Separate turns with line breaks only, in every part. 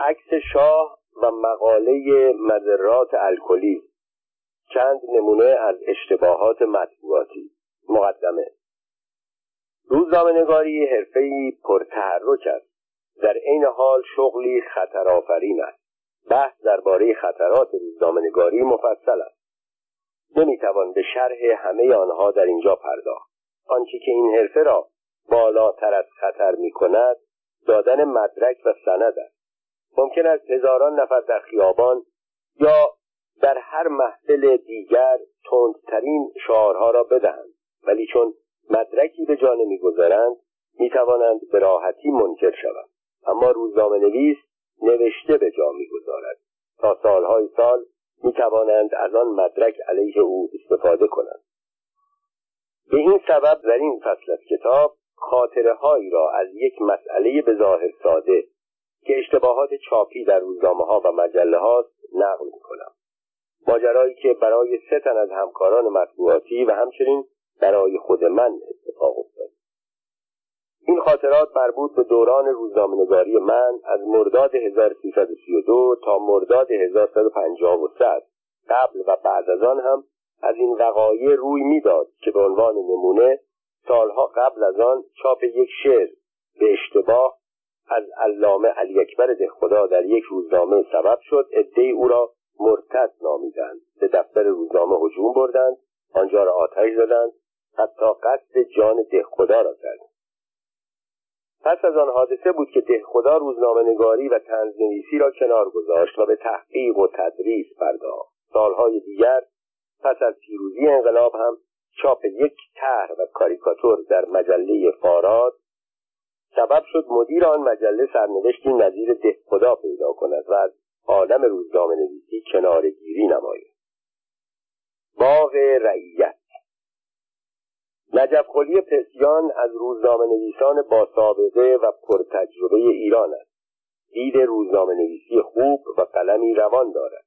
عکس شاه و مقاله مذرات الکلی. چند نمونه از اشتباهات مطبوعاتی. مقدمه. روزنامه نگاری حرفه‌ای پرتحرک است. در عین حال شغلی خطرآفرین است. بحث درباره خطرات روزنامه نگاری مفصل است. نمی‌توان به شرح همه آنها در اینجا پرداخت. آنچه که این حرفه را بالاتر از خطر می کند دادن مدرک و سند است. ممکن است هزاران نفر در خیابان یا در هر محفل دیگر تندترین شعارها را بدهند. ولی چون مدرکی به جا نمی‌گذارند می‌توانند به راحتی منکر شوند. اما روزنامه نویس نوشته به جا می‌گذارد. تا سالهای سال می‌توانند از آن مدرک علیه او استفاده کنند. به این سبب در این فصل از کتاب خاطره هایی را از یک مسئله به ظاهر ساده که اشتباهات چاپی در روزنامه ها و مجله هاست نقل می کنم ماجرایی که برای سه تن از همکاران مطبوعاتی و همچنین برای خود من اتفاق افتاد. این خاطرات مربوط به دوران روزنامه‌نگاری من از مرداد 1332 تا مرداد 1153 قبل و بعد از آن هم از این وقایع روی می‌داد که به عنوان نمونه سالها قبل از آن چاپ یک شعر به اشتباه از علامه علی اکبر خدا در یک روزنامه سبب شد. عدهای او را مرتد نامیدند. به دفتر روزنامه هجوم بردند. آنجا را آتش زدند. حتی قصد جان خدا را کردند پس از آن حادثه بود که دهخدا روزنامه نگاری و تنزنویسی را کنار گذاشت و به تحقیق و تدریس پرداخت. سالهای دیگر پس از پیروزی انقلاب هم چاپ یک طرح و کاریکاتور در مجله فاراد سبب شد مدیر آن مجله سرنوشتی نظیر دهخدا پیدا کند و از عالم روزنامه نویسی کنارگیری نماید. باغ رعیت. نجف خلی پسیان از روزنامه نویسان با سابقه و پرتجربه ایران است. دید روزنامه نویسی خوب و قلمی روان دارد.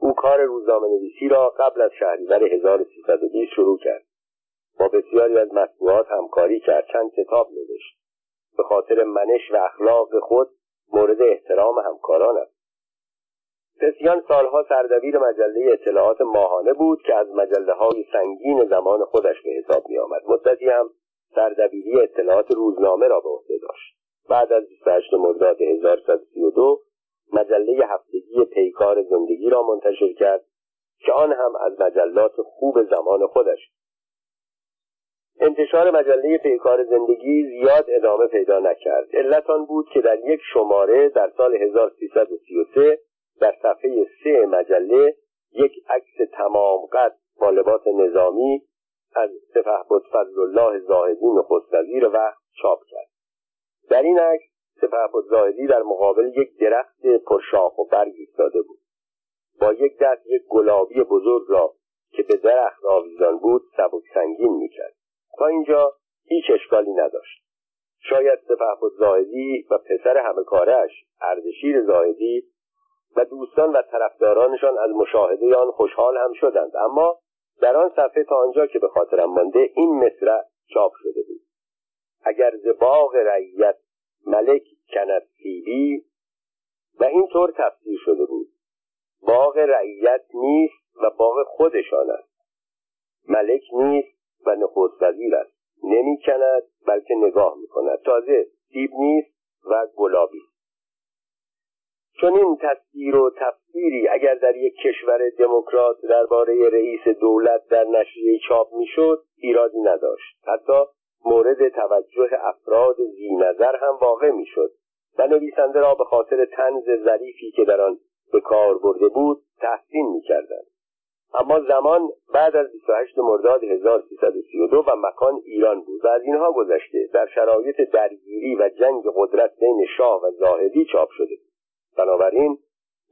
او کار روزنامه نویسی را قبل از شهریور 1320 شروع کرد. با بسیاری از مطبوعات همکاری کرد چند کتاب نوشت. به خاطر منش و اخلاق خود مورد احترام همکاران است پسیان سالها سردبیر مجله اطلاعات ماهانه بود که از مجله های سنگین زمان خودش به حساب می آمد مدتی هم سردبیری اطلاعات روزنامه را به عهده داشت. بعد از 28 مرداد 1132 مجله هفتگی پیکار زندگی را منتشر کرد که آن هم از مجلات خوب زمان خودش انتشار مجله پیکار زندگی زیاد ادامه پیدا نکرد. علت آن بود که در یک شماره در سال 1333 در صفحه سه مجله یک عکس تمام قد با لباس نظامی از سپهبد فضل الله زاهدی نخست وزیر وقت چاپ کرد. در این عکس سپهبد زاهدی در مقابل یک درخت پرشاخ و برگ ایستاده بود. با یک دست یک گلابی بزرگ را که به درخت آویزان بود سبک سنگین می‌کرد. تا اینجا هیچ اشکالی نداشت. شاید سپهبد زاهدی و پسر همه کارش اردشیر زاهدی و دوستان و طرفدارانشان از مشاهده آن خوشحال هم شدند. اما در آن صفحه تا آنجا که به خاطرم مانده این مصرع چاپ شده بود. اگر ز باغ رعیت ملک کند فیبی و اینطور تفسیر شده بود. باغ رعیت نیست و باغ خودشان است. ملک نیست و نخست وزیر است. نمی کند بلکه نگاه می کند تازه سیب نیست و گلابی. چون این تصویر و تفسیری اگر در یک کشور دموکرات درباره رئیس دولت در نشریه چاپ می‌شد ایرادی نداشت. حتی مورد توجه افراد زی نظر هم واقع می‌شد. و نویسنده را به خاطر تنز ظریفی که در آن به کار برده بود تحسین می‌کردند. اما زمان بعد از 28 مرداد 1332 و مکان ایران بود و از اینها گذشته در شرایط درگیری و جنگ قدرت بین شاه و زاهدی چاپ شده بنابراین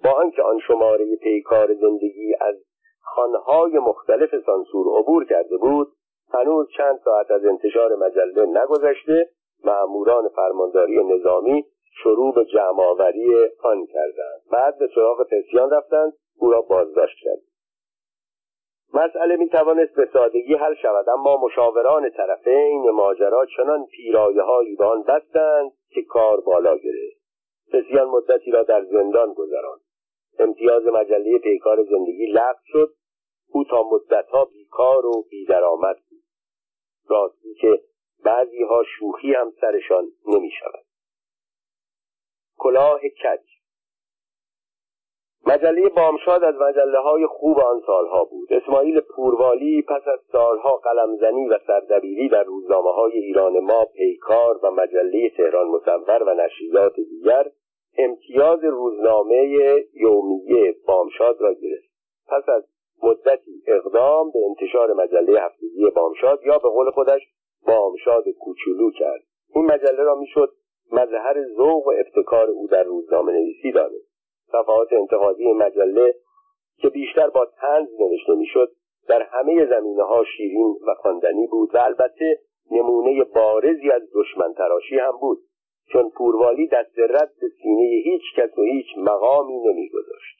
با آنکه آن شماره پیکار زندگی از خانهای مختلف سانسور عبور کرده بود هنوز چند ساعت از انتشار مجله نگذشته مأموران فرمانداری نظامی شروع به جمعآوری آن کردند. بعد به سراغ پسیان رفتند او را بازداشت کردند. مسئله می توانست به سادگی حل شود اما مشاوران طرفین ماجرا چنان پیرایه هایی به آن بستند که کار بالا گرفت. بسیار مدتی را در زندان گذراند. امتیاز مجله پیکار زندگی لغو شد. او تا مدتها بیکار و بیدرآمد بود. راستی که بعضی ها شوخی هم سرشان نمی شود کلاه کج مجله بامشاد از مجله های خوب آن سالها بود. اسماعیل پوروالی پس از سالها قلمزنی و سردبیری در روزنامه های ایران ما پیکار و مجله تهران مصور و نشریات دیگر امتیاز روزنامه یومیه بامشاد را گرفت. پس از مدتی اقدام به انتشار مجله هفتگی بامشاد یا به قول خودش بامشاد کوچولو کرد. این مجله را می‌شد مظهر ذوق و ابتکار او در روزنامه نویسی دانست. صفحات انتقادی مجله که بیشتر با تنز نوشته می‌شد در همه زمینه ها شیرین و خواندنی بود و البته نمونه بارزی از دشمن تراشی هم بود چون پوروالی دست رد سینه هیچ کس و هیچ مقامی نمیگذاشت.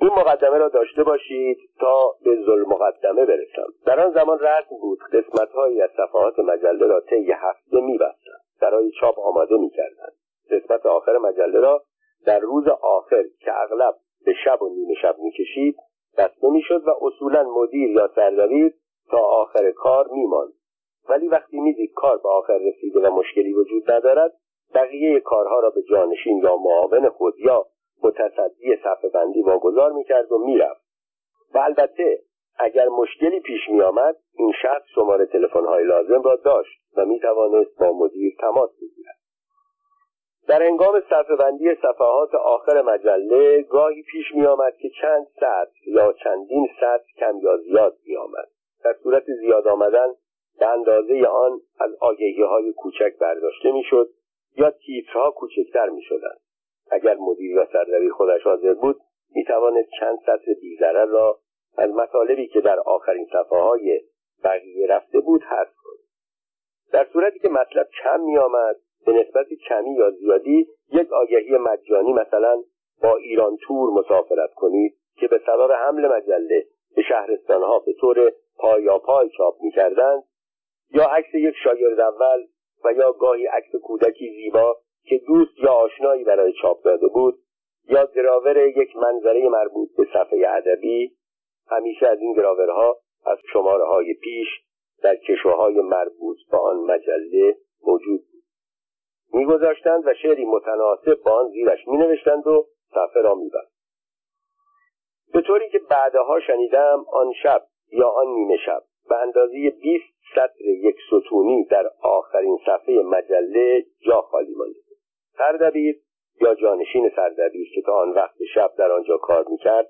این مقدمه را داشته باشید تا به مقدمه برسم. در آن زمان رسم بود قسمتهایی از صفحات مجله را طی هفته میبستند. برای چاپ آماده می‌کردند. قسمت آخر مجله را در روز آخر که اغلب به شب و نیمه شب می‌کشید بسته می‌شد و اصولا مدیر یا سردبیر تا آخر کار میماند. ولی وقتی می‌دید کار به آخر رسیده و مشکلی وجود ندارد بقیه کارها را به جانشین یا معاون خود یا متصدی صفحه بندی واگذار می‌کرد و می‌رفت. و البته اگر مشکلی پیش میآمد این شخص شماره تلفن‌های لازم را داشت و می‌توانست با مدیر تماس بگیرد. در انگام صفحه بندی صفحات آخر مجله گاهی پیش می آمد که چند سطر یا چندین سطر کم یا زیاد می آمد. در صورت زیاد آمدن به اندازه آن از آگهی های کوچک برداشته می شد یا تیترها کوچکتر می شدن. اگر مدیر یا سردبیر خودش حاضر بود می توانست چند سطر بیزرر را از مطالبی که در آخرین صفحه های بقیه رفته بود حذف کند در صورتی که مطلب کم می آمد به نسبت کمی یا زیادی یک آگهی مجانی مثلا با ایران تور مسافرت کنید که به سبب حمل مجله به شهرستانها به طور پای چاپ می‌کردند یا عکس یک شاگرد اول و یا گاهی عکس کودکی زیبا که دوست یا آشنایی برای چاپ داده بود یا گراور یک منظره مربوط به صفحه ادبی همیشه از این گراورها از شماره های پیش در کشوهای مربوط به آن مجله موجود میگذاشتند و شعری متناسب با آن زیرش مینوشتند و صفحه را میبست. به طوری که بعدها شنیدم آن شب یا آن نیمه شب به اندازه 20 سطر یک ستونی در آخرین صفحه مجله جا خالی مانده. سردبیر یا جانشین سردبیر که تا آن وقت شب در آنجا کار می‌کرد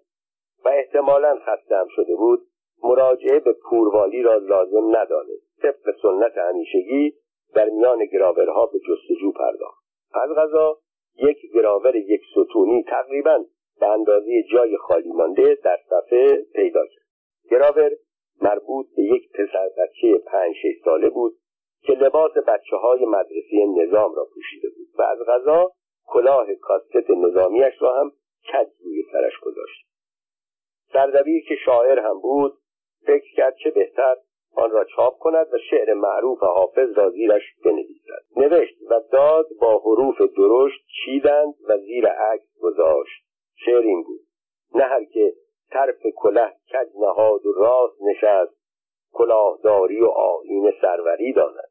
و احتمالا خستم شده بود مراجعه به پوروالی را لازم ندانست. طبق سنت همیشگی در میان گراورها به جستجو پرداخت. از غذا یک گراور یک ستونی تقریبا به اندازه جای خالی مانده در صفحه پیدا کرد گراور مربوط به یک پسر بچه پنج شش ساله بود که لباس بچه های مدرسه نظام را پوشیده بود و از غذا کلاه کاست نظامیش را هم کج روی سرش گذاشت. سردبیر که شاعر هم بود فکر کرد چه بهتر آن را چاپ کند و شعر معروف حافظ را زیرش بنویسد. نوشت و داد با حروف درشت چیدند و زیر عکس گذاشت. شعر این بود. نه هر که طرف کله کج نهاد و راست نشست کلاهداری و آیین سروری داند.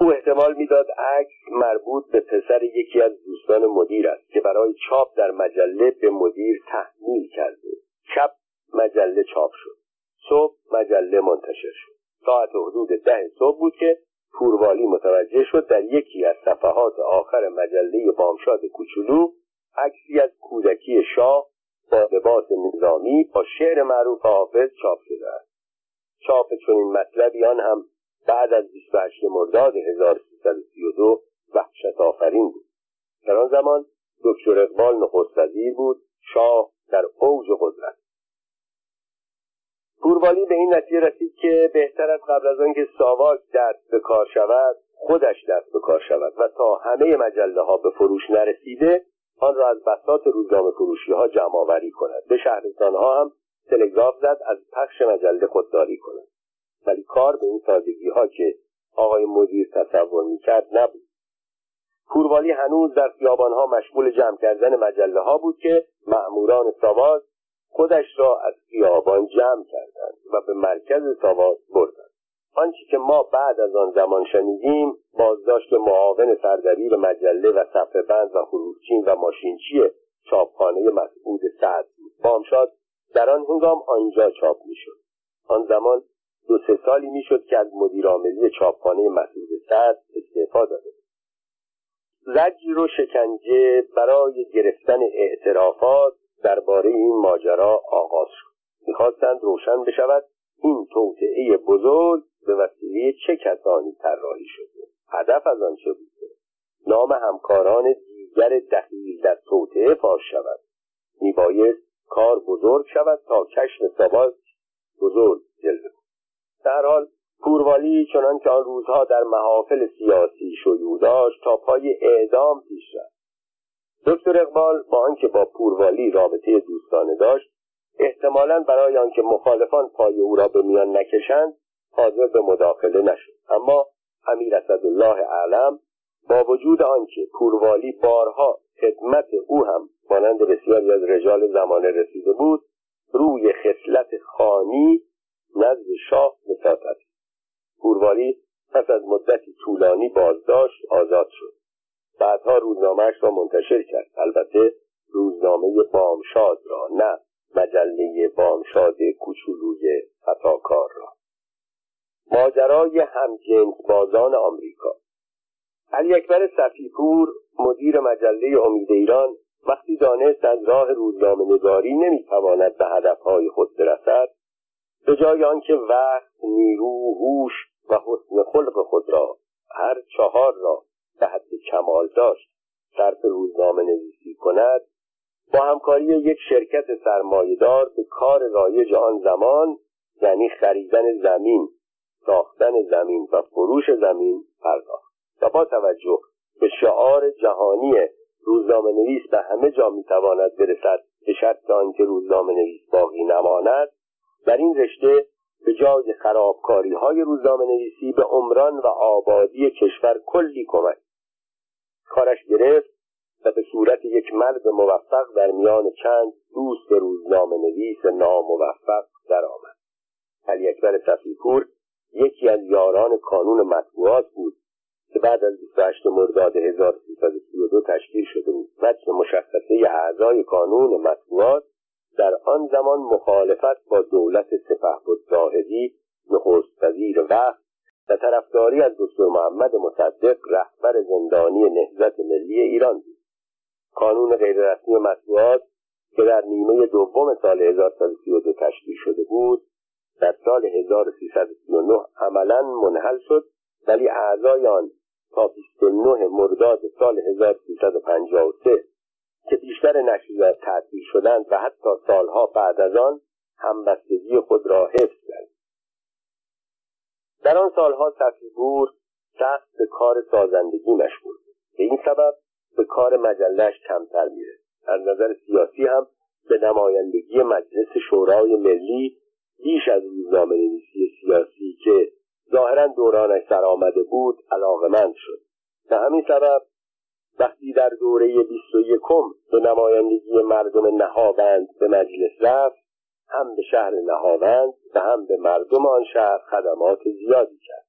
او احتمال می‌داد عکس مربوط به پسر یکی از دوستان مدیر است که برای چاپ در مجله به مدیر تحمیل کرده. شب مجله چاپ شد. صبح مجله منتشر شد. ساعت حدود ده صبح بود که پوروالی متوجه شد در یکی از صفحات آخر مجله بامشاد کوچولو عکسی از کودکی شاه با لباس نظامی با شعر معروف حافظ چاپ شده است. چاپ چنین مطلبی آن هم بعد از 28 مرداد 1332 وحشت آفرین بود. در آن زمان دکتر اقبال نخست وزیر بود شاه در اوج قدرت. پوروالی به این نتیجه رسید که بهتر از قبل از آنکه ساواک دست به کار شود خودش دست به کار شود و تا همه مجله ها به فروش نرسیده آن را از بساط روزنامه فروشی ها جمع آوری کند. به شهرستان ها هم تلگراف زد از پخش مجله خودداری کند. ولی کار به این سادگی ها که آقای مدیر تصور می‌کرد نبود. پوروالی هنوز در خیابانها مشغول جمع کردن مجله ها بود که مأموران ساواز خودش را از خیابان جمع کردند. و به مرکز ساواز بردند آنچه که ما بعد از آن زمان شنیدیم بازداشت معاون سردبیر مجله و صفحه بند و حروفچین و ماشینچی چاپخانه مسعود سعد بود. بامشاد در آن هنگام آنجا چاپ می‌شد. آن زمان دو سه سالی می‌شد که از مدیرعاملی چاپخانه مسعود سعد استعفا داده زجر و شکنجه برای گرفتن اعترافات درباره این ماجرا آغاز شد. می‌خواستند روشن بشود این توطعه بزرگ به وسیله چه کسانی طراحی شده. هدف از آن چه بوده نام همکاران دیگر دخیل در توطعه فاش شود. میبایست کار بزرگ شود تا کشف ثبات بزرگ جلوه در حال پوروالی چنان که آن روزها در محافل سیاسی شیوع داشت تا پای اعدام پیش رفت. دکتر اقبال با آنکه با پوروالی رابطه دوستانه داشت احتمالا برای آنکه مخالفان پای او را به میان نکشند حاضر به مداخله نشد. اما امیر اسدالله اعلم با وجود آنکه پوروالی بارها خدمت او هم مانند بسیاری از رجال زمانه رسیده بود روی خصلت خانی نزد شاه مسافت پوروالی پس از مدتی طولانی بازداشت آزاد شد. بعدها روزنامهش را منتشر کرد. البته روزنامه بامشاد را نه مجله بامشاد کوچولوی فتاکار را. ماجرای همجنس بازان آمریکا. علی اکبر صفیپور مدیر مجله امید ایران وقتی دانست از راه روزنامه نگاری نمی‌تواند به هدفهای خود برسد به جای آنکه وقت نیرو هوش و حسن خلق خود را هر چهار را به حد کمال داشت صرف روزنامه نویسی کند با همکاری یک شرکت سرمایهدار به کار رایج آن زمان یعنی خریدن زمین ساختن زمین و فروش زمین پرداخت. و با توجه به شعار جهانی روزنامه نویس به همه جا می‌تواند برسد به شرط آنکه روزنامه نویس باقی نماند در این رشته به جای خرابکاری های روزنامه نویسی به عمران و آبادی کشور کلی کمک. کارش گرفت و به صورت یک مرد موفق در میان چند دوست روزنامه نویس ناموفق درآمد. علی اکبر صفیپور یکی از یاران کانون مطبوعات بود که بعد از 28 مرداد 1332 تشکیل شده بود. وجه مشخصه اعضای کانون مطبوعات در آن زمان مخالفت با دولت سپهبد زاهدی نخست وزیر وقت و طرفداری از دکتر محمد مصدق رهبر زندانی نهضت ملی ایران بود. کانون غیررسمی مطبوعات که در نیمه دوم سال 1332 تشکیل شده بود در سال 1339 عملا منحل شد ولی اعضای آن تا 29 مرداد سال 1353 که بیشتر نشریات تعطیل شدند و حتی سالها بعد از آن همبستگی خود را حفظ کرد. در آن سالها صفیبور سخت به کار سازندگی مشغول بود. به این سبب به کار مجلش کمتر میره. از نظر سیاسی هم به نمایندگی مجلس شورای ملی بیش از روزنامه نویسی سیاسی که ظاهرا دورانش سر آمده بود علاقمند شد. به همین سبب وقتی در دوره بیست و یکم به نمایندگی مردم نهاوند به مجلس رفت هم به شهر نهاوند و هم به مردم آن شهر خدمات زیادی کرد.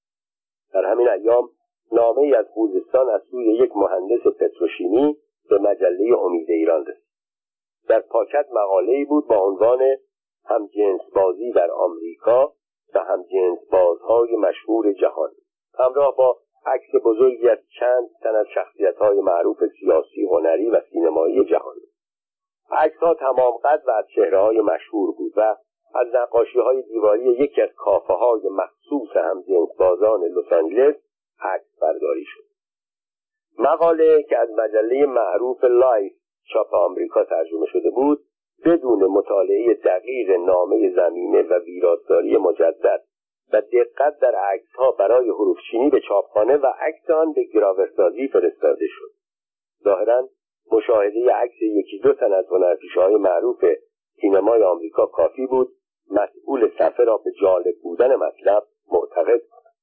در همین ایام نامه ای از خوزستان از سوی یک مهندس پتروشیمی به مجله امید ایران رسید. در پاکت مقاله ای بود با عنوان هم جنس بازی در آمریکا و هم جنس بازهای مشهور جهان همراه با عکس بزرگی از چند تن از شخصیت های معروف سیاسی هنری و سینمایی جهان. عکس ها تمام قد و از چهره های مشهور بود و از نقاشی های دیواری یکی از کافه های مخصوص هم جنس بازان لس آنجلس عکس برداری شد. مقاله که از مجله معروف لایف چاپ آمریکا ترجمه شده بود بدون مطالعه دقیق نامه زمینه و ویراستاری مجدد و دقت در عکس ها برای حروفچینی به چاپخانه و عکس آن به گراورسازی فرستاده شد. ظاهرا مشاهده عکس یکی دو تن از هنرپیشه های معروف سینمای آمریکا کافی بود مسئول صفحه را به جالب بودن مطلب معتقد کند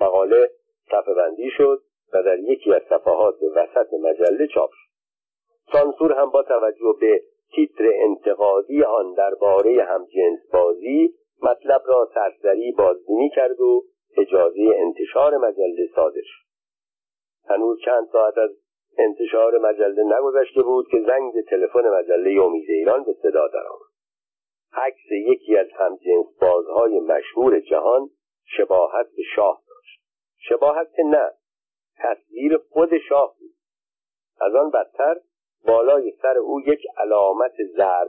مقاله صفحه بندی شد و در یکی از صفحات وسط مجله چاپ شد. سانسور هم با توجه به تیتر انتقادی آن درباره همجنس بازی مطلب را سرسری بازبینی کرد و اجازه انتشار مجله صادر شد. هنوز چند ساعت از انتشار مجله نگذشته بود که زنگ تلفن مجله امید ایران به صدا درآمد. عکس یکی از همجنس بازهای مشهور جهان شباهت به شاه شباهت که نه تصویر خود شاه بود. از آن بدتر بالای سر او یک علامت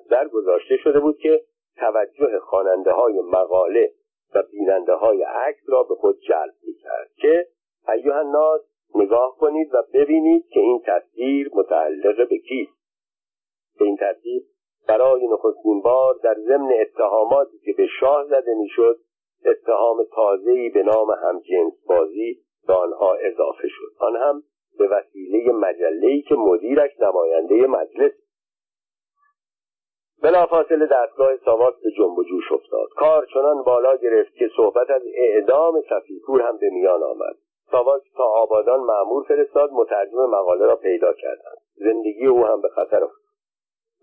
در گذاشته شده بود که توجه خواننده های مقاله و بیننده های عکس را به خود جلب کرد که ایوه الناس نگاه کنید و ببینید که این تصویر متعلق به کیست. به این ترتیب برای نخستین بار در ضمن اتهاماتی که به شاه زده می‌شد اتهام تازه‌ای به نام همجنس بازی به آنها اضافه شد. آن هم به وسیله مجله‌ای که مدیرش نماینده مجلس بلافاصله دستگاه ساواک به جنب و جوش افتاد. کار چنان بالا گرفت که صحبت از اعدام صفیپور هم به میان آمد. ساواک تا آبادان معمور فرستاد مترجم مقاله را پیدا کردند. زندگی او هم به خطر افتاد.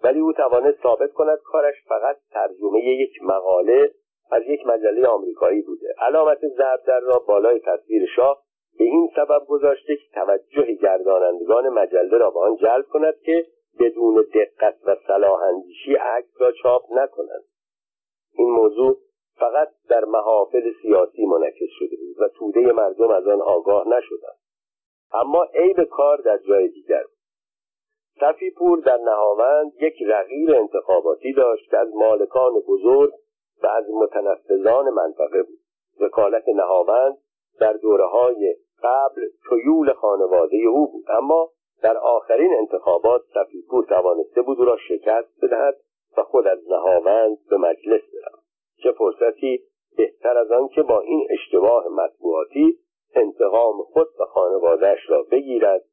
ولی او توانست ثابت کند کارش فقط ترجمه یک مقاله از یک مجله آمریکایی بوده. علامت در را بالای تصویر شاه به این سبب گذاشته که توجه گردانندگان مجله را به آن جلب کند که بدون دقت و صلاح اندیشی عکس را چاپ نکنند. این موضوع فقط در محافل سیاسی منعکس شده بود و توده مردم از آن آگاه نشدند. اما عیب کار در جای دیگر بود. صفیپور در نهاوند یک رقیب انتخاباتی داشت که از مالکان بزرگ و از متنفذان منطقه بود. وکالت نهاوند در دوره های قبل تویول خانواده او بود. اما در آخرین انتخابات صفیپور توانسته بود او را شکست بدهد و خود از نهاوند به مجلس برود. چه فرصتی بهتر از آن که با این اشتباه مطبوعاتی انتقام خود و خانوادهش را بگیرد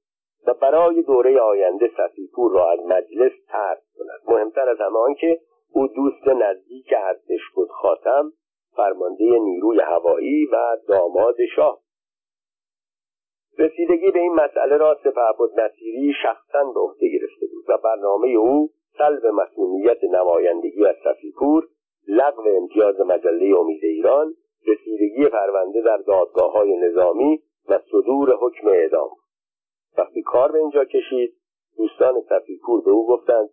و برای دوره آینده صفیپور را از مجلس ترک کند. مهمتر از همه که او دوست نزدیک ارتش بود خاتم فرمانده نیروی هوایی و داماد شاه. رسیدگی به این مسئله را سپهبد نصیری شخصا به عهده گرفته بود و برنامه او سلب مسئولیت نمایندگی از صفیپور لغو امتیاز مجله امید ایران رسیدگی پرونده در دادگاه های نظامی و صدور حکم اعدام. وقتی کار به اینجا کشید دوستان صفیپور به او گفتند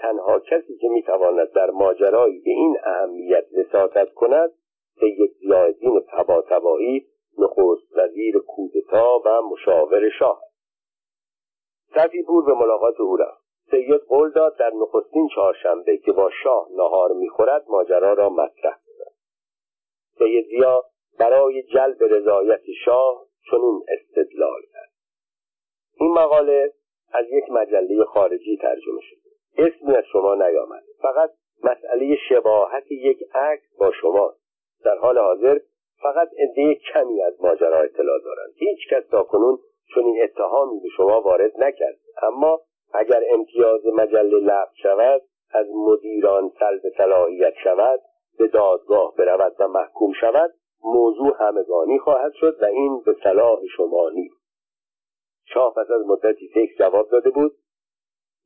تنها کسی که می‌تواند در ماجرایی به این اهمیت وساطت کند سید ضیاءالدین طباطبایی نخست وزیر کودتا و مشاور شاه صفیپور به ملاقات او رفت. سید قول داد در نخستین چهارشنبه که با شاه نهار می‌خورد ماجرا را مطرح کند. سید زیا برای جلب رضایت شاه چنین استدلال کرد. این مقاله از یک مجله خارجی ترجمه شده اسمی از شما نیامده فقط مسئله شباهت یک عکس با شما در حال حاضر فقط عده کمی از ماجرا اطلاع دارند. هیچ کس تاکنون چون این اتهامی به شما وارد نکرد. اما اگر امتیاز مجله لغو شود از مدیران سلب صلاحیت شود به دادگاه برود و محکوم شود موضوع همگانی خواهد شد و این به صلاح شما نیست. شاه پس از مدتی فکر جواب داده بود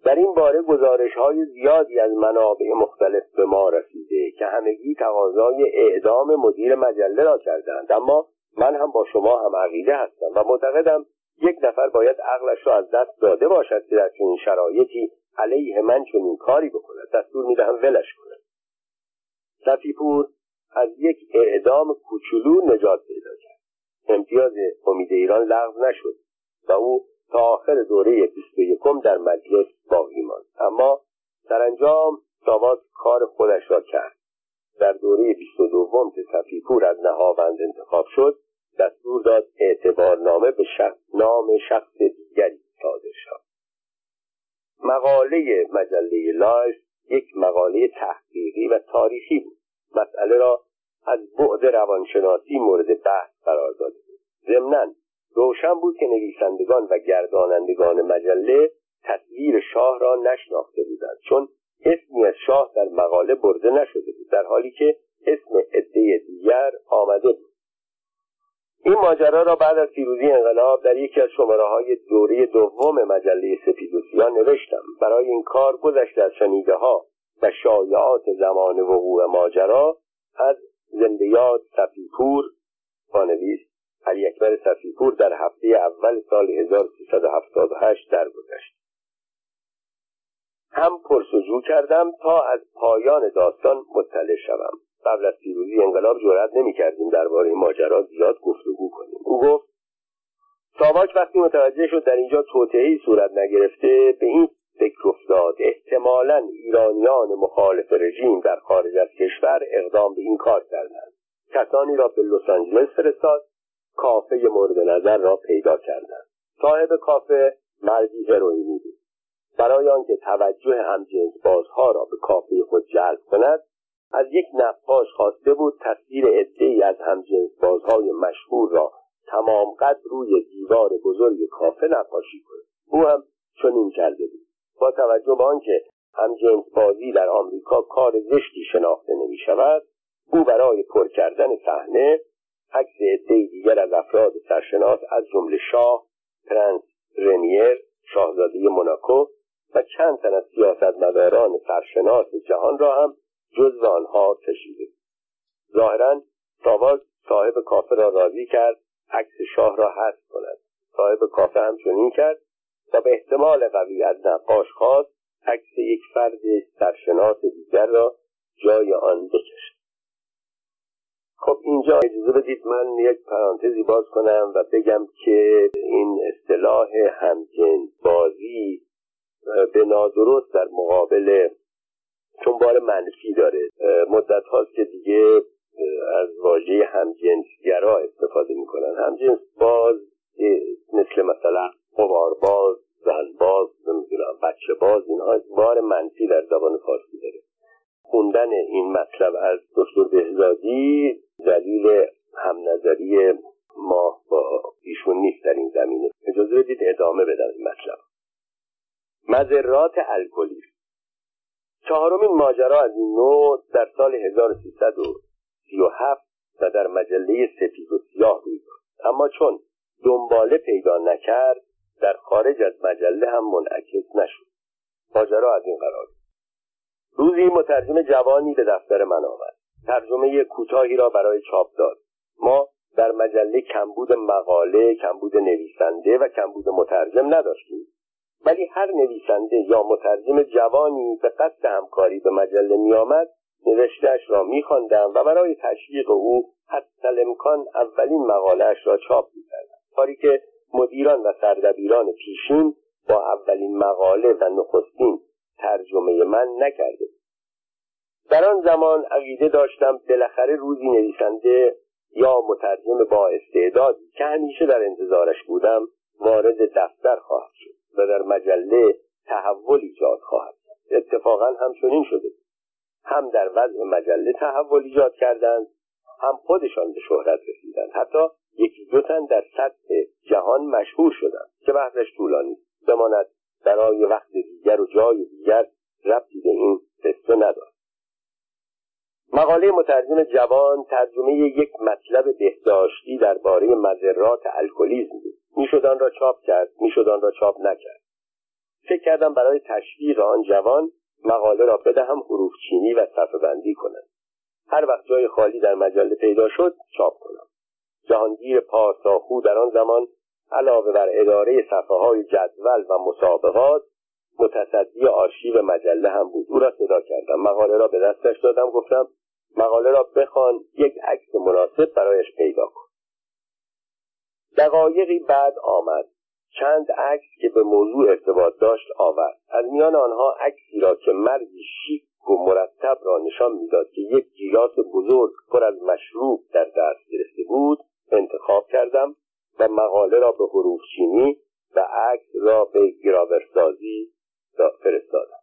در این باره گزارش های زیادی از منابع مختلف به ما رسیده که همگی تقاضای اعدام مدیر مجله را کردند. اما من هم با شما هم عقیده هستم و معتقدم یک نفر باید عقلش را از دست داده باشد که در چنین شرایطی علیه من چنین کاری بکند. دستور می‌دهم ولش کند. صفیپور از یک اعدام کوچولو نجات پیدا کرد. امتیاز امید ایران لغو نشد و او آخر دوره بیست یکم در مجلس باقی ماند. اما سرانجام ساواک کار خودش را کرد. در دوره بیست و دوم که صفیپور از نهاوند انتخاب شد دستور داد اعتبارنامه به شخص نام شخص دیگری صادر شد مقاله مجله لایف یک مقاله تحقیقی و تاریخی بود. مسئله را از بعد روانشناسی مورد بحث قرار داده بود. ضمنا روشن بود که نویسندگان و گردانندگان مجله تصویر شاه را نشناخته بودند چون اسمی از شاه در مقاله برده نشده بود در حالی که اسم عده دیگر آمده بود. این ماجرا را بعد از پیروزی انقلاب در یکی از شماره های دوره دوم مجله سپید نوشتم. برای این کار گذشته از شنیده ها و شایعات زمان وقوع ماجرا از زنده یاد صفیپور پانویس علی اکبر صفیپور در هفته اول سال 1378 درگذشت. هم پرسجو کردم تا از پایان داستان مطلع شوم. قبل از پیروزی انقلاب جرأت نمی‌کردیم درباره ماجرا زیاد گفتگو کنیم. او گفت ساواک وقتی متوجه شد در اینجا توطئهای صورت نگرفته به این فکر افتاد احتمالا ایرانیان مخالف رژیم در خارج از کشور اقدام به این کار کردند. کسانی را به لس آنجلس فرستاد کافه مورد نظر را پیدا کردند. صاحب کافه مردی هروئینی بود. برای آنکه توجه همجنس بازها را به کافه خود جلب کند از یک نقاش خواسته بود تصویر عدهای از همجنس بازهای مشهور را تمام قد روی دیوار بزرگ کافه نقاشی کند. او هم چنین کرده بود. با توجه به آنکه همجنس بازی در آمریکا کار زشتی شناخته نمی شود او برای پر کردن صحنه عکس عدهای دیگر از افراد سرشناس از جمله شاه پرنس رنیر شاهزاده موناکو و چند تن از سیاستمداران سرشناس جهان را هم جزو آنها کشیده ظاهرا ساواک صاحب کافه را راضی کرد عکس شاه را حذف کند. صاحب کافه هم چنین کرد و به احتمال قوی از نقاش خواست عکس یک فرد سرشناس دیگر را جای آن بکشد. خب اینجا اجازه بدید من یک پرانتزی باز کنم و بگم که این اصطلاح همجنس بازی به نادرست در مقابل چون بار منفی داره. مدت هاست که دیگه از واژه همجنسگرا استفاده می‌کنن. همجنس باز مثل مثلا قمارباز زنباز نمی‌دونم بچه باز اینها بار منفی در زبان فارسی داره. خوندن این مطلب از دکتر بهزادی دلیل همنظری ما با ایشون نیست در این زمینه. اجازه بدید ادامه بدم این مطلب. مذرات الکلی. چهارمین ماجرا از این نوع در سال 1337 و در مجله سپید و سیاه روی اما چون دنباله پیدا نکرد در خارج از مجله هم منعکس نشد. ماجرا از این قرار روزی مترجم جوانی به دفتر من آمد. ترجمه کوتاهی را برای چاپ داد. ما در مجله کمبود مقاله کمبود نویسنده و کمبود مترجم نداشتیم. ولی هر نویسنده یا مترجم جوانی به قصد همکاری به مجله میآمد نوشتهاش را میخواندم و برای تشویق او حتی امکان اولین مقالهاش را چاپ می‌کردم. کاری که مدیران و سردبیران پیشین با اولین مقاله و نخستین ترجمه من نکرده در آن زمان عقیده داشتم بالاخره روزی نویسنده یا مترجم با استعدادی که همیشه در انتظارش بودم وارد دفتر خواهد شد و در مجله تحول ایجاد خواهد اتفاقا همچنین شده هم در وضع مجله تحول ایجاد کردند هم خودشان به شهرت رسیدند. حتی یکی دو تن در سطح جهان مشهور شدند که بحثش طولانی بماند برای وقت دیگر و جای دیگر ربطی به این قصه ندارد مقاله مترجم جوان ترجمه یک مطلب بهداشتی درباره مذرات الکلیزم بود. می‌شد آن را چاپ کرد می‌شد آن را چاپ نکرد. فکر کردم برای تشویق آن جوان مقاله را بدهم حروف چینی و صفحه بندی کنند هر وقت جای خالی در مجله پیدا شد چاپ کنم. جهانگیر پارساخو در آن زمان علاوه بر اداره صفحه های جدول و مسابقات متصدی آرشیو مجله هم بود. او را صدا کردم. مقاله را به دستش دادم. گفتم مقاله را بخوان یک عکس مناسب برایش پیدا کن. دقایقی بعد آمد. چند عکس که به موضوع ارتباط داشت آورد. از میان آنها عکسی را که مردی شیک و مرتب را نشان می‌داد که یک گیلاس بزرگ پر از مشروب در دست گرفته بود انتخاب کردم و مقاله را به حروف چینی و عکس را به گراورسازی فرستادم.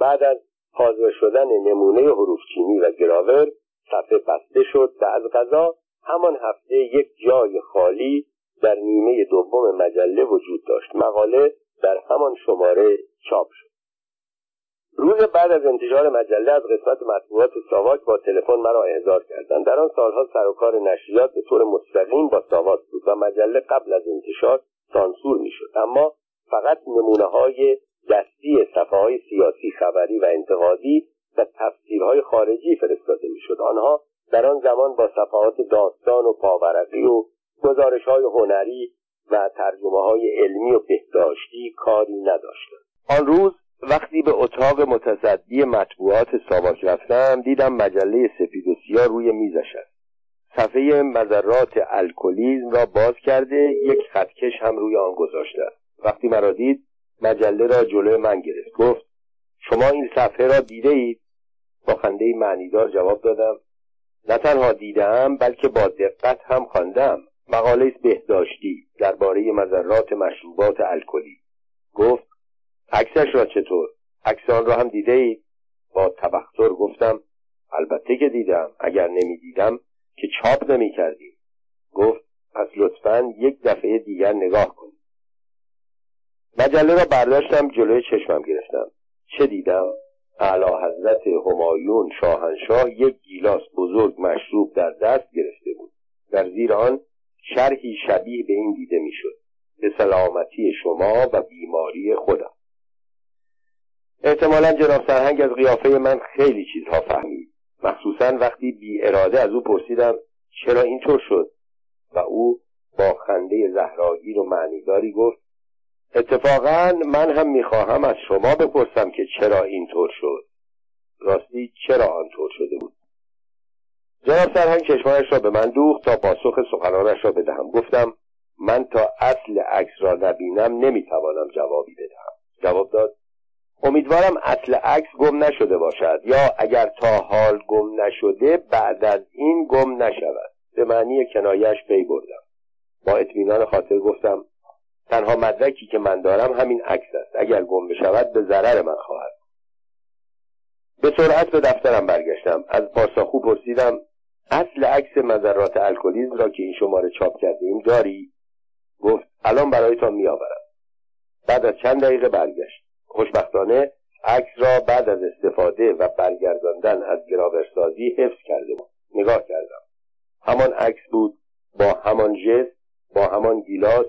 بعد از حاضر شدن نمونه حروف چینی و گراور صفحه بسته شد و از غذا همان هفته یک جای خالی در نیمه دوم مجله وجود داشت. مقاله در همان شماره چاپ شد. روز بعد از انتشار مجله از قسمت مطبوعات ساواک با تلفن مرا احضار کردند. در آن سالها سر و کار نشریات به طور مستقیم با ساواک بود و مجله قبل از انتشار سانسور می‌شد. اما فقط نمونه های دستی صفحه های سیاسی خبری و انتقادی و تفسیرهای خارجی فرستاده می‌شد. آنها در آن زمان با صفحات داستان و پاورقی و گزارش های هنری و ترجمه های علمی و بهداشتی کاری نداشتند. آن روز وقتی به اتاق متصدی مطبوعات ساواک رفتم دیدم مجله سفید و سیاه روی میزش است. صفحه مذرات الکلیزم را باز کرده یک خطکش هم روی آن گذاشته وقتی مرا دید مجله را جلوی من گرفت. گفت شما این صفحه را دیده اید با خنده معنیدار جواب دادم نه تنها دیدم بلکه با دقت هم خواندم. مقاله بهداشتی درباره مذرات مشروبات الکلی. گفت عکسش را چطور؟ عکس آن را هم دیده اید با تبختر گفتم البته که دیدم. اگر نمی‌دیدم که چاپ نمی کردیم گفت پس لطفا یک دفعه دیگر نگاه کن. مجله را برداشتم جلوی چشمم گرفتم. چه دیدم؟ اعلی حضرت همایون شاهنشاه یک گیلاس بزرگ مشروب در دست گرفته بود. در زیر آن شرحی شبیه به این دیده می‌شد. به سلامتی شما و بیماری خودم. احتمالا جناب سرهنگ از قیافه من خیلی چیزها فهمید. مخصوصا وقتی بی اراده از او پرسیدم چرا اینطور شد و او با خنده زهراگیر و معنیداری گفت اتفاقا من هم می‌خواهم از شما بپرسم که چرا اینطور شد. راستی چرا آنطور شده بود؟ جناب سرهنگ چشمانش را به من دوخت تا پاسخ سخنانش را بدهم. گفتم من تا اصل عکس را نبینم نمی‌توانم جوابی بدهم. جواب داد امیدوارم اصل عکس گم نشده باشد یا اگر تا حال گم نشده بعد از این گم نشود. به معنی کنایش پی بردم. با اطمینان خاطر گفتم تنها مدرکی که من دارم همین عکس است. اگر گم بشود به ضرر من خواهد به سرعت به دفترم برگشتم. از پاساخو پرسیدم اصل عکس مذرات الکلیزم را که این شماره چاپ کرده ایم داری؟ گفت الان برایتان میآورم. بعد از چند دقیقه برگشت. خوشبختانه عکس را بعد از استفاده و برگرداندن از گراورسازی حفظ کرده بود نگاه کردم. همان عکس بود با همان ژست با همان گیلاس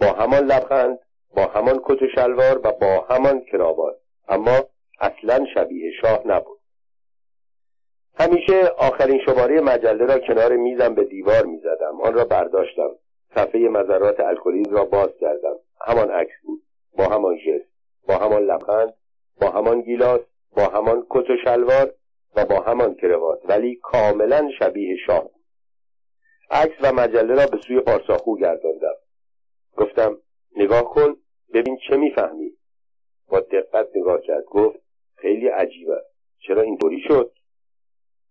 با همان لبخند با همان کت و شلوار و با همان کراوات اما اصلا شبیه شاه نبود. همیشه آخرین شماره مجله را کنار میزم به دیوار می‌زدم. آن را برداشتم. صفحه مذرات الکلیز را باز کردم. همان عکس بود. با همان ژست با همان لبخند با همان گیلاس با همان کت و شلوار و با همان کروات. ولی کاملا شبیه شاه عکس و مجله را به سوی پارساخو گرداندم. گفتم نگاه کن ببین چه می‌فهمی. با دقت نگاه کرد گفت خیلی عجیبه. چرا اینطوری شد؟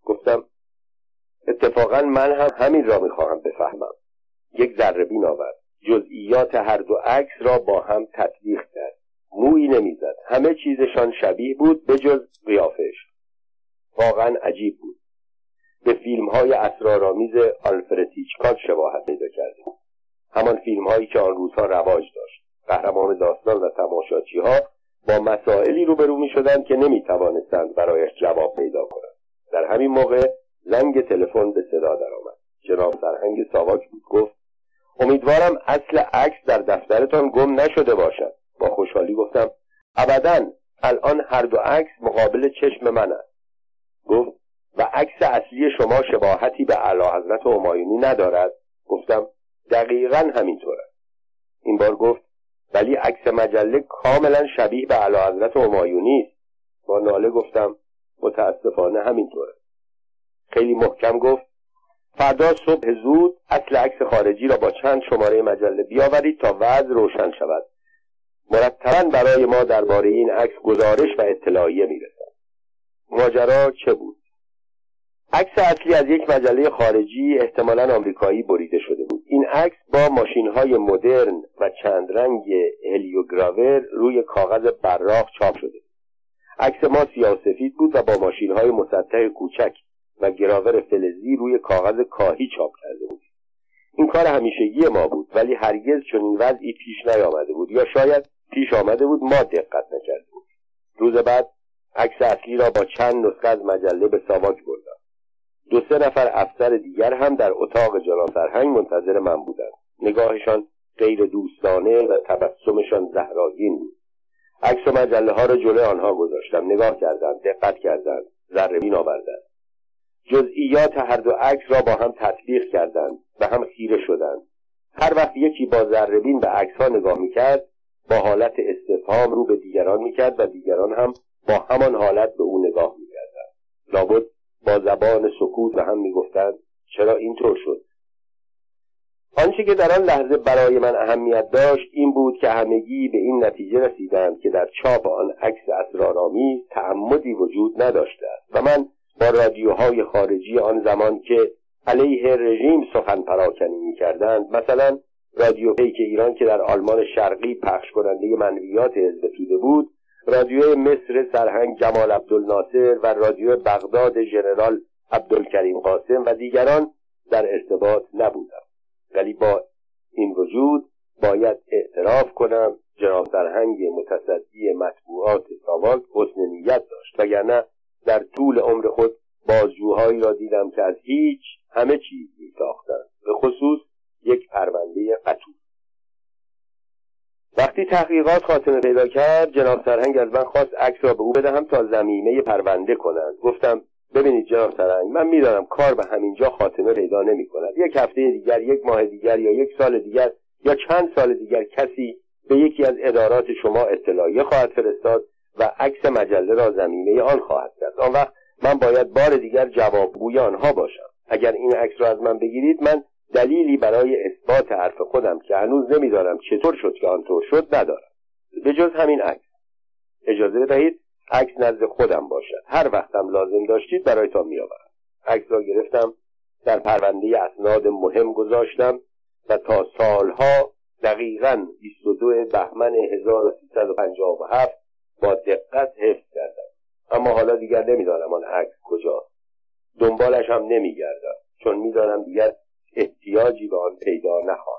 گفتم اتفاقا من هم همین را می‌خواهم بفهمم. یک ذره بین آورد جزئیات هر دو عکس را با هم تطبیق کرد. مویی نمی‌زد. همه چیزشان شبیه بود به جز قیافش. واقعا عجیب بود. به فیلم های اسرارآمیز آلفرد هیچکاک شباهت پیدا کرده همان فیلم هایی که آن روزها رواج داشت. قهرمان داستان و تماشاچی ها با مسائلی روبرو می شدند که نمی توانستند برایش جواب پیدا کنند. در همین موقع زنگ تلفن به صدا درآمد. جناب سرهنگ ساواک بود گفت امیدوارم اصل عکس در دفترتان گم نشده باشد. با خوشحالی گفتم ابدا الان هر دو عکس مقابل چشم من است. گفت و عکس اصلی شما شباهتی به اعلی حضرت همایونی ندارد؟ گفتم دقیقا همینطور است این بار گفت ولی عکس مجله کاملا شبیه به اعلی حضرت همایونی است. با ناله گفتم متاسفانه همینطوره. خیلی محکم گفت فردا صبح زود اصل عکس خارجی را با چند شماره مجله بیاورید تا وضع روشن شود. مرتبا برای ما درباره این عکس گزارش و اطلاعیه می‌رسد. ماجرا چه بود؟ عکس اصلی از یک مجله خارجی احتمالا آمریکایی بریده شده بود. این عکس با ماشین های مدرن و چند رنگ هلیوگراور روی کاغذ براق چاپ شده. عکس ما سیاه بود و با ماشین های مسطح کوچک و گراور فلزی روی کاغذ کاهی چاپ کرده بود. این کار همیشگی ما بود ولی هرگز چنین وضعی پیش نیامده بود یا شاید پیش آمده بود ما دقت نکرده بود روز بعد عکس اصلی را با چند نسخه از مجله به ساواک بردم. دو سه نفر افسر دیگر هم در اتاق جناب سرهنگ منتظر من بودند. نگاهشان غیر دوستانه و تبسمشان زهراگین بود. عکس و مجله ها را جلوی آنها گذاشتم. نگاه کردند دقت کردند ذره آوردند. جزئیات هر دو عکس را با هم تطبیق کردند و هم خیره شدند. هر وقت یکی با ذرهبین به عکس ها نگاه می‌کرد با حالت استفهام رو به دیگران می‌کرد و دیگران هم با همان حالت به او نگاه می‌کردند. لابد با زبان سکوت به هم می‌گفتند چرا اینطور شد؟ آنچه که در آن لحظه برای من اهمیت داشت این بود که همگی به این نتیجه رسیدند که در چاپ آن عکس اسرارآمیز تعمدی وجود نداشته است و من با رادیوهای خارجی آن زمان که علیه رژیم سخن پراکنی می‌کردند مثلا رادیو پیک ایران که در آلمان شرقی پخش کننده منویات حزب توده بود رادیو مصر سرهنگ جمال عبدالناصر و رادیو بغداد ژنرال عبدالکریم قاسم و دیگران در ارتباط نبودم. ولی با این وجود باید اعتراف کنم جناب سرهنگ متصدی مطبوعات ساواک حسن نیت داشت. وگرنه در طول عمر خود بازجوهایی را دیدم که از هیچ همه چیز می ساختند به خصوص یک پرونده قطور. وقتی تحقیقات خاتمه پیدا کرد جناب سرهنگ از من خواست عکس را به او بدهم تا زمینه پرونده کنند گفتم ببینید جناب سرهنگ من می‌دانم کار به همینجا خاتمه پیدا نمی کند. یک هفته دیگر یک ماه دیگر یا یک سال دیگر یا چند سال دیگر کسی به یکی از ادارات شما اطلاعیه خواهد فرستاد و عکس مجله را زمینه آن خواهد کرد. آن وقت من باید بار دیگر جوابگوی آنها باشم. اگر این عکس را از من بگیرید من دلیلی برای اثبات حرف خودم که هنوز نمی‌دانم چطور شد که آنطور شد ندارم. به جز همین عکس. اجازه بدهید عکس نزد خودم باشد. هر وقتم لازم داشتید برایتان میآورم. عکس را گرفتم در پرونده اسناد مهم گذاشتم و تا سالها دقیقا 22 بهمن 1357 با دقت حفظ کردم. اما حالا دیگر نمی‌دانم آن عکس کجاست. دنبالش هم نمیگردم چون می‌دانم دیگر احتیاجی به آن پیدا نخواهم